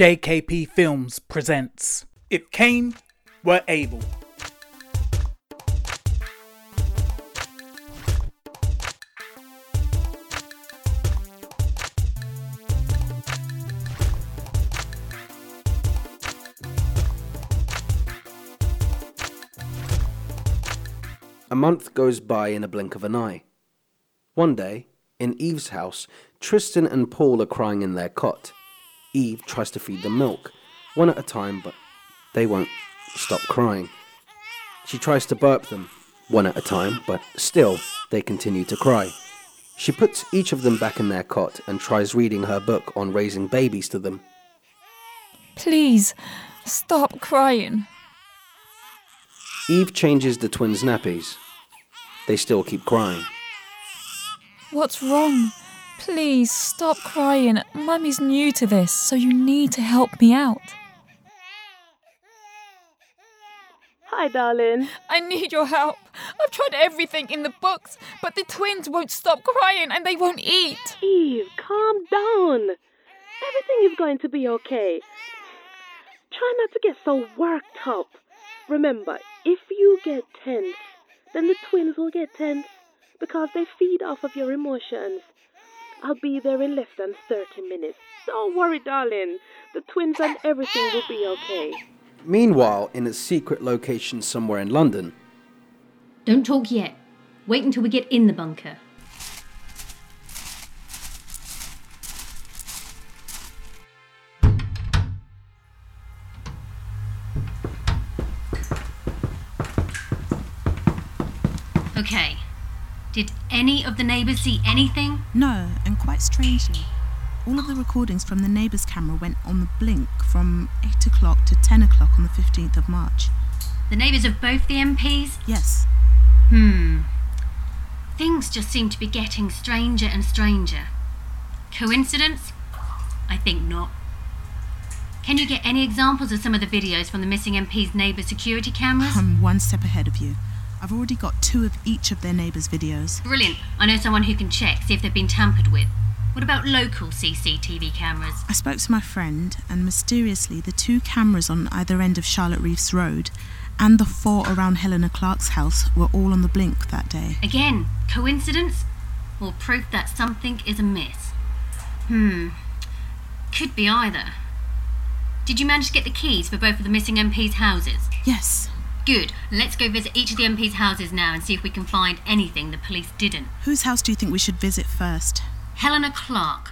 JKP Films presents If Cain Were Able. A month goes by in a blink of an eye. One day, in Eve's house, Tristan and Paul are crying in their cot. Eve tries to feed them milk, one at a time, but they won't stop crying. She tries to burp them, one at a time, but still they continue to cry. She puts each of them back in their cot and tries reading her book on raising babies to them. Please, stop crying. Eve changes the twins' nappies. They still keep crying. What's wrong? Please stop crying. Mummy's new to this, so you need to help me out. Hi, darling. I need your help. I've tried everything in the books, but the twins won't stop crying and they won't eat. Eve, calm down. Everything is going to be okay. Try not to get so worked up. Remember, if you get tense, then the twins will get tense because they feed off of your emotions. I'll be there in less than 30 minutes. Don't worry, darling. The twins and everything will be okay. Meanwhile, in a secret location somewhere in London, Don't talk yet. Wait until we get in the bunker. Okay. Did any of the neighbours see anything? No, and quite strangely, all of the recordings from the neighbour's camera went on the blink from 8 o'clock to 10 o'clock on the 15th of March. The neighbours of both the MPs? Yes, Hmm. Things just seem to be getting stranger and stranger. Coincidence? I think not. Can you get any examples of some of the videos from the missing MP's neighbour security cameras? I'm one step ahead of you. I've already got two of each of their neighbours' videos. Brilliant. I know someone who can check, see if they've been tampered with. What about local CCTV cameras? I spoke to my friend, and mysteriously, the two cameras on either end of Charlotte Reefs Road and the four around Helena Clark's house were all on the blink that day. Again, coincidence? Or proof that something is amiss? Hmm. Could be either. Did you manage to get the keys for both of the missing MP's houses? Yes. Good. Let's go visit each of the MP's houses now and see if we can find anything the police didn't. Whose house do you think we should visit first? Helena Clark.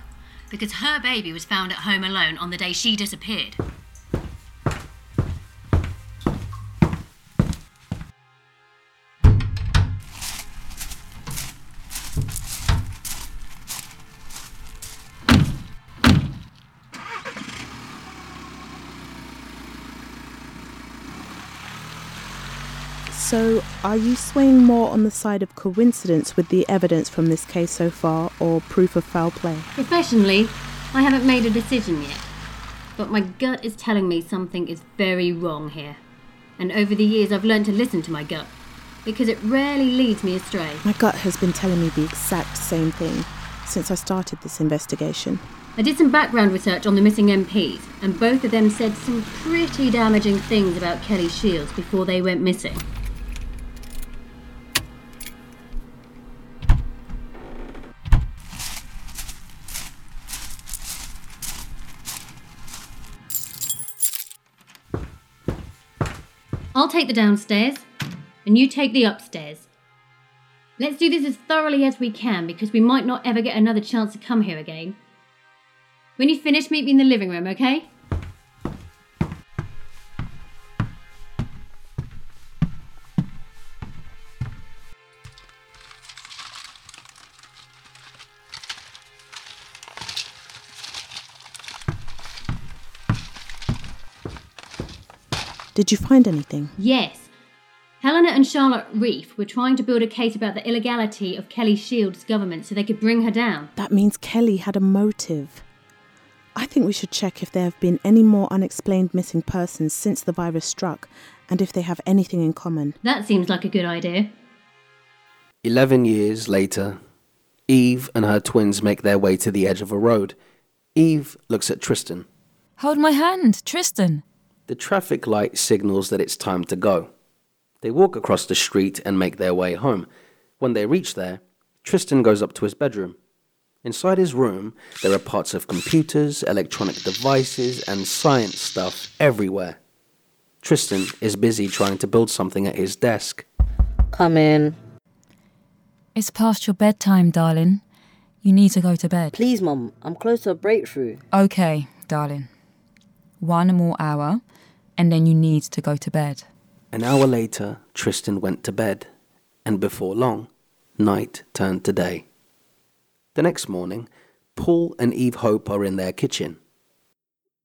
Because her baby was found at home alone on the day she disappeared. Are you swaying more on the side of coincidence with the evidence from this case so far, or proof of foul play? Professionally, I haven't made a decision yet. But my gut is telling me something is very wrong here. And over the years, I've learned to listen to my gut. Because it rarely leads me astray. My gut has been telling me the exact same thing since I started this investigation. I did some background research on the missing MPs, and both of them said some pretty damaging things about Kelly Shields before they went missing. I'll take the downstairs, and you take the upstairs. Let's do this as thoroughly as we can because we might not ever get another chance to come here again. When you finish, meet me in the living room, okay? Did you find anything? Yes. Helena and Charlotte Reef were trying to build a case about the illegality of Kelly Shields' government so they could bring her down. That means Kelly had a motive. I think we should check if there have been any more unexplained missing persons since the virus struck and if they have anything in common. That seems like a good idea. Eleven years later, Eve and her twins make their way to the edge of a road. Eve looks at Tristan. Hold my hand, Tristan. The traffic light signals that it's time to go. They walk across the street and make their way home. When they reach there, Tristan goes up to his bedroom. Inside his room, there are parts of computers, electronic devices, and science stuff everywhere. Tristan is busy trying to build something at his desk. Come in. It's past your bedtime, darling. You need to go to bed. Please, Mum, I'm close to a breakthrough. Okay, darling. One more hour, and then you need to go to bed. An hour later, Tristan went to bed, and before long, night turned to day. The next morning, Paul and Eve Hope are in their kitchen.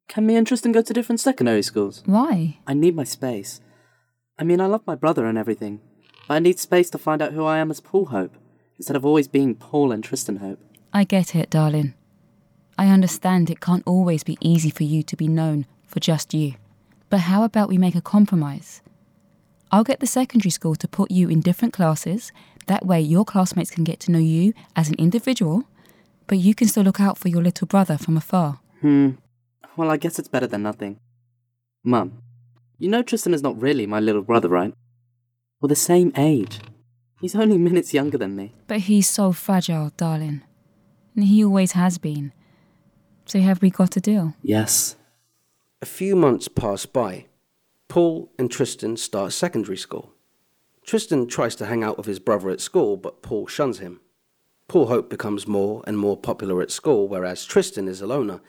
Can me and Tristan go to different secondary schools? Why? I need my space. I mean, I love my brother and everything, but I need space to find out who I am as Paul Hope, instead of always being Paul and Tristan Hope. I get it, darling. I understand it can't always be easy for you to be known for just you. But how about we make a compromise? I'll get the secondary school to put you in different classes. That way, your classmates can get to know you as an individual, but you can still look out for your little brother from afar. Hmm. Well, I guess it's better than nothing. Mum, you know Tristan is not really my little brother, right? We're the same age. He's only minutes younger than me. But he's so fragile, darling. And he always has been. So have we got a deal? Yes. A few months pass by. Paul and Tristan start secondary school. Tristan tries to hang out with his brother at school, but Paul shuns him. Paul Hope becomes more and more popular at school, whereas Tristan is a loner.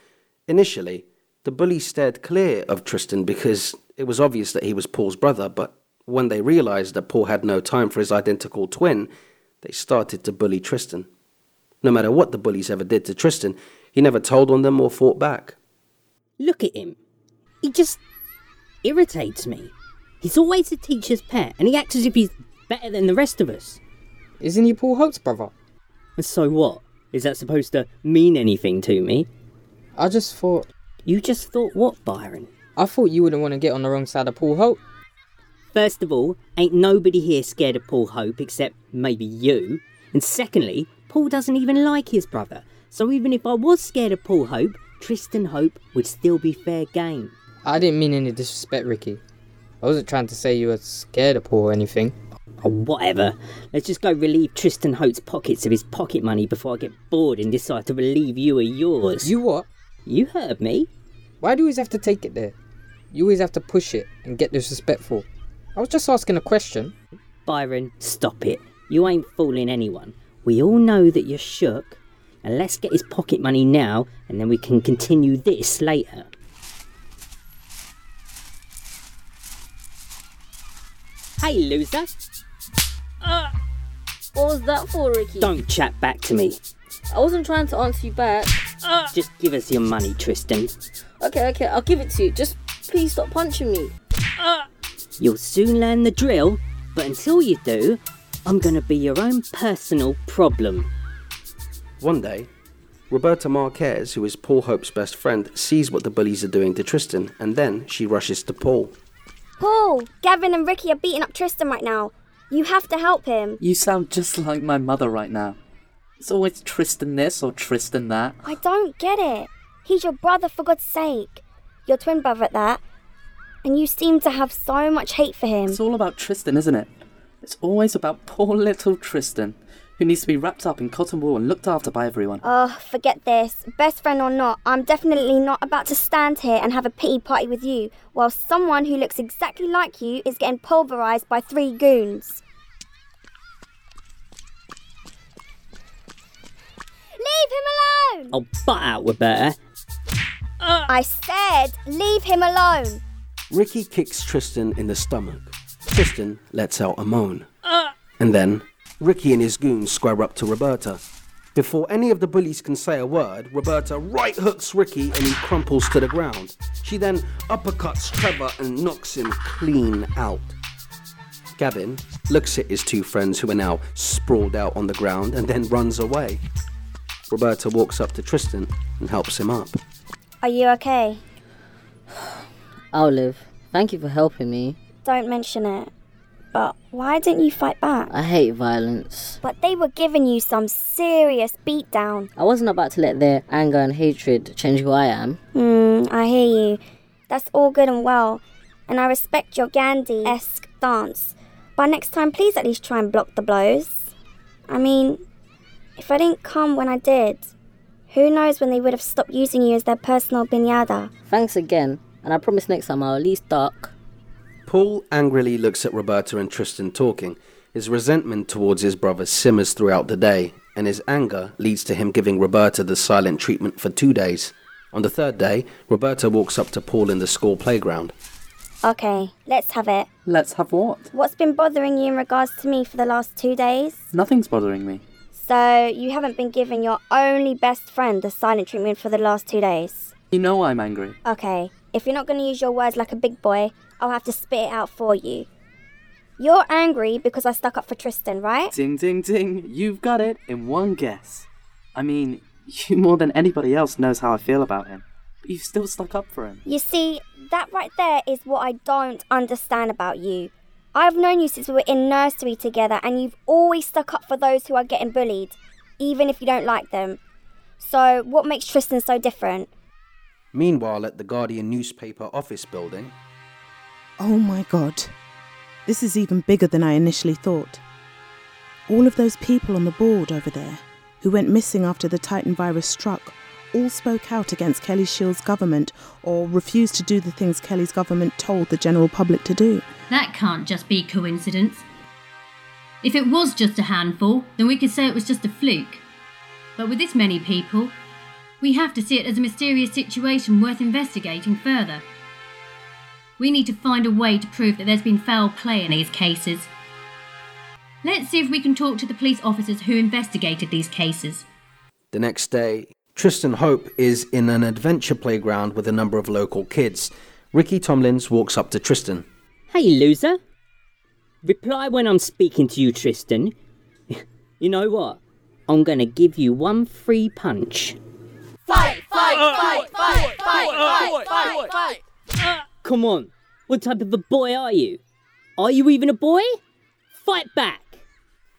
Initially, the bullies stared clear of Tristan because it was obvious that he was Paul's brother, but when they realized that Paul had no time for his identical twin, they started to bully Tristan. No matter what the bullies ever did to Tristan, he never told on them or fought back. Look at him. He just irritates me. He's always the teacher's pet, and he acts as if he's better than the rest of us. Isn't he Paul Hope's brother? And so what? Is that supposed to mean anything to me? I just thought. You just thought what, Byron? I thought you wouldn't want to get on the wrong side of Paul Hope. First of all, ain't nobody here scared of Paul Hope except maybe you. And secondly, Paul doesn't even like his brother. So even if I was scared of Paul Hope, Tristan Hope would still be fair game. I didn't mean any disrespect, Ricky. I wasn't trying to say you were scared of Paul or anything. Oh, whatever. Let's just go relieve Tristan Hope's pockets of his pocket money before I get bored and decide to relieve you of yours. You what? You heard me. Why do you always have to take it there? You always have to push it and get disrespectful. I was just asking a question. Byron, stop it. You ain't fooling anyone. We all know that you're shook. And let's get his pocket money now, and then we can continue this later. Hey, loser. Uh, what was that for, Ricky? Don't chat back to me. I wasn't trying to answer you back. Uh, Just give us your money, Tristan. Okay, okay, I'll give it to you. Just please stop punching me. Uh, You'll soon learn the drill, but until you do, I'm gonna be your own personal problem. One day, Roberta Marquez, who is Paul Hope's best friend, sees what the bullies are doing to Tristan, and then she rushes to Paul. Paul, Gavin and Ricky are beating up Tristan right now. You have to help him. You sound just like my mother right now. It's always Tristan this or Tristan that. I don't get it. He's your brother, for God's sake. Your twin brother at that. And you seem to have so much hate for him. It's all about Tristan, isn't it? It's always about poor little Tristan, who needs to be wrapped up in cotton wool and looked after by everyone. Oh, forget this. Best friend or not, I'm definitely not about to stand here and have a pity party with you while someone who looks exactly like you is getting pulverized by three goons. Leave him alone! I'll butt out, Roberta. I said, leave him alone. Ricky kicks Tristan in the stomach. Tristan lets out a moan. And then, Ricky and his goons square up to Roberta. Before any of the bullies can say a word, Roberta right hooks Ricky and he crumples to the ground. She then uppercuts Trevor and knocks him clean out. Gavin looks at his two friends who are now sprawled out on the ground and then runs away. Roberta walks up to Tristan and helps him up. Are you okay? Olive, thank you for helping me. Don't mention it. But why didn't you fight back? I hate violence. But they were giving you some serious beatdown. I wasn't about to let their anger and hatred change who I am. Hmm, I hear you. That's all good and well. And I respect your Gandhi esque stance. But next time, please at least try and block the blows. I mean, if I didn't come when I did, who knows when they would have stopped using you as their personal piñata. Thanks again, and I promise next time I'll at least duck. Paul angrily looks at Roberta and Tristan talking. His resentment towards his brother simmers throughout the day, and his anger leads to him giving Roberta the silent treatment for two days. On the third day, Roberta walks up to Paul in the school playground. Okay, let's have it. Let's have what? What's been bothering you in regards to me for the last two days? Nothing's bothering me. So, you haven't been giving your only best friend the silent treatment for the last two days? You know I'm angry. Okay, if you're not going to use your words like a big boy, I'll have to spit it out for you. You're angry because I stuck up for Tristan, right? Ding, ding, ding. You've got it in one guess. I mean, you more than anybody else knows how I feel about him. But you've still stuck up for him. You see, that right there is what I don't understand about you. I've known you since we were in nursery together, and you've always stuck up for those who are getting bullied, even if you don't like them. So, what makes Tristan so different? Meanwhile, at the Guardian newspaper office building, Oh my god. This is even bigger than I initially thought. All of those people on the board over there who went missing after the Titan virus struck all spoke out against Kelly Shields' government or refused to do the things Kelly's government told the general public to do. That can't just be coincidence. If it was just a handful, then we could say it was just a fluke. But with this many people, we have to see it as a mysterious situation worth investigating further. We need to find a way to prove that there's been foul play in these cases. Let's see if we can talk to the police officers who investigated these cases. the next day, Tristan Hope is in an adventure playground with a number of local kids. Ricky Tomlins walks up to Tristan. Hey, loser. Reply when I'm speaking to you, Tristan. you know what? I'm gonna give you one free punch. Fight, fight, fight, fight, fight, fight, fight, fight. Come on. What type of a boy are you? Are you even a boy? Fight back.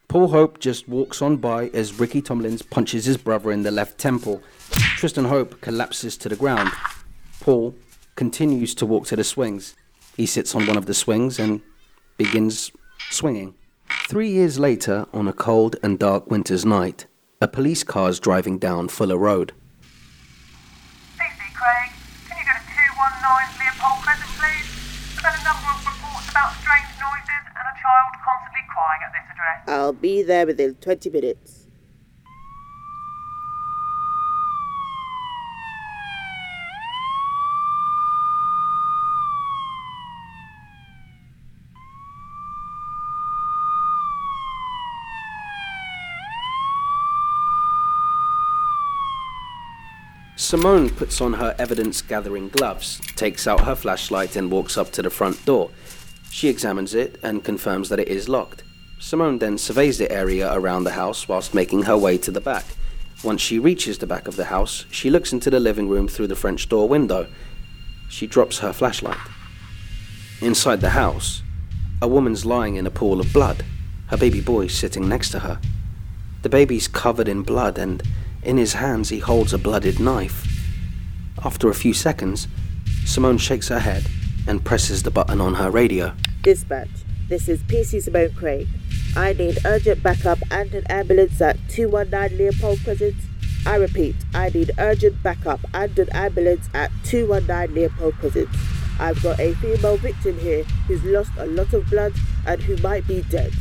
Paul Hope just walks on by as Ricky Tomlins punches his brother in the left temple. Tristan Hope collapses to the ground. Paul continues to walk to the swings. He sits on one of the swings and begins swinging. Three years later, on a cold and dark winter's night, a police car is driving down Fuller Road. PC Craig, can you go to 219 Leopold Crescent, please? I've had a number of reports about strange noises and a child constantly crying at this address. I'll be there within 20 minutes. Simone puts on her evidence gathering gloves, takes out her flashlight, and walks up to the front door. She examines it and confirms that it is locked. Simone then surveys the area around the house whilst making her way to the back. Once she reaches the back of the house, she looks into the living room through the French door window. She drops her flashlight. Inside the house, a woman's lying in a pool of blood, her baby boy sitting next to her. The baby's covered in blood, and in his hands he holds a blooded knife. After a few seconds, Simone shakes her head and presses the button on her radio. Dispatch, this is PC Simone Craig. I need urgent backup and an ambulance at 219 Leopold Crescent. I repeat, I need urgent backup and an ambulance at 219 Leopold Crescent. I've got a female victim here who's lost a lot of blood and who might be dead.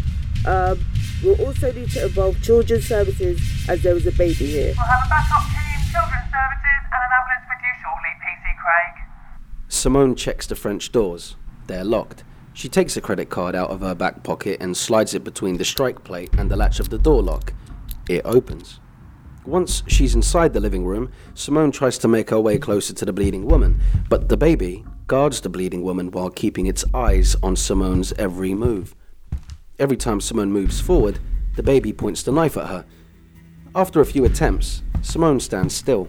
Um, we'll also need to involve children's services as there is a baby here. We'll have a backup team, children's services, and an ambulance with you shortly, PC Craig. Simone checks the French doors. They're locked. She takes a credit card out of her back pocket and slides it between the strike plate and the latch of the door lock. It opens. Once she's inside the living room, Simone tries to make her way closer to the bleeding woman, but the baby guards the bleeding woman while keeping its eyes on Simone's every move. Every time Simone moves forward, the baby points the knife at her. After a few attempts, Simone stands still.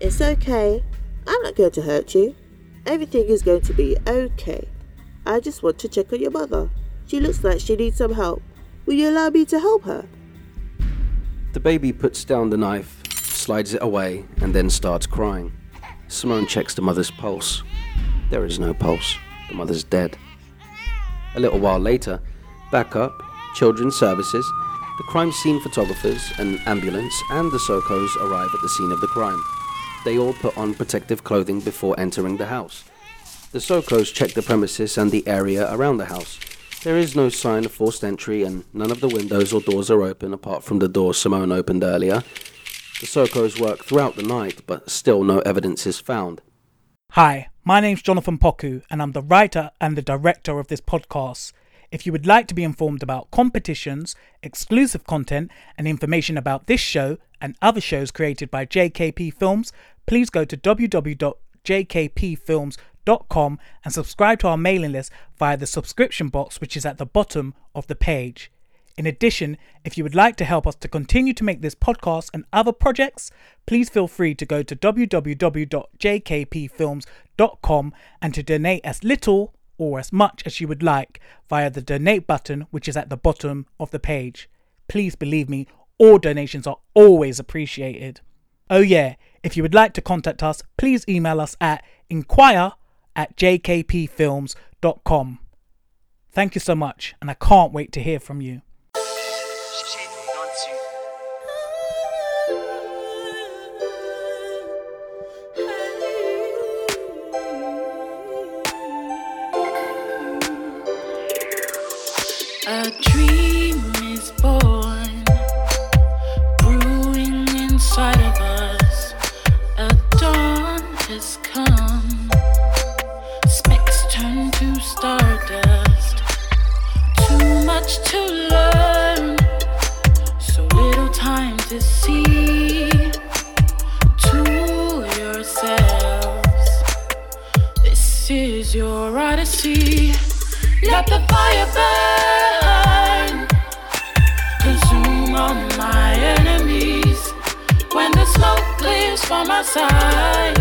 It's okay. I'm not going to hurt you. Everything is going to be okay. I just want to check on your mother. She looks like she needs some help. Will you allow me to help her? The baby puts down the knife, slides it away, and then starts crying. Simone checks the mother's pulse. There is no pulse. The mother's dead. A little while later, backup, children's services, the crime scene photographers, an ambulance, and the SOCOs arrive at the scene of the crime. They all put on protective clothing before entering the house. The SOCOs check the premises and the area around the house. There is no sign of forced entry, and none of the windows or doors are open apart from the door Simone opened earlier. The SOCOs work throughout the night, but still no evidence is found. Hi, my name's Jonathan Poku, and I'm the writer and the director of this podcast. If you would like to be informed about competitions, exclusive content, and information about this show and other shows created by JKP Films, please go to www.jkpfilms.com and subscribe to our mailing list via the subscription box, which is at the bottom of the page. In addition, if you would like to help us to continue to make this podcast and other projects, please feel free to go to www.jkpfilms.com and to donate as little or as much as you would like via the donate button, which is at the bottom of the page. Please believe me, all donations are always appreciated. Oh, yeah, if you would like to contact us, please email us at inquire at jkpfilms.com. Thank you so much, and I can't wait to hear from you. Is born, brewing inside of us. A dawn has come, specks turn to stardust. Too much to learn, so little time to see to yourselves. This is your odyssey. Let the fire burn. Our sight,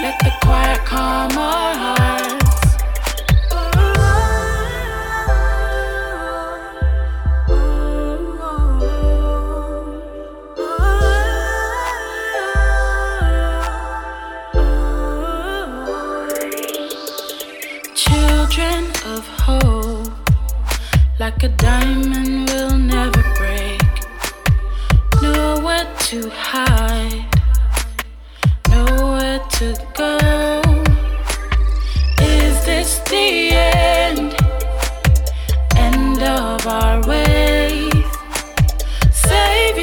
let the quiet calm our hearts. The end? End of our wait. Save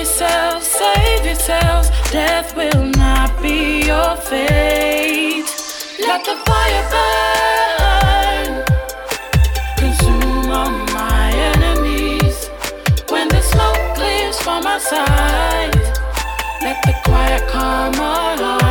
save. Death will not be your fate. Let the fire burn. Consume all my enemies. When the smoke clears from sight, let the quiet calm our.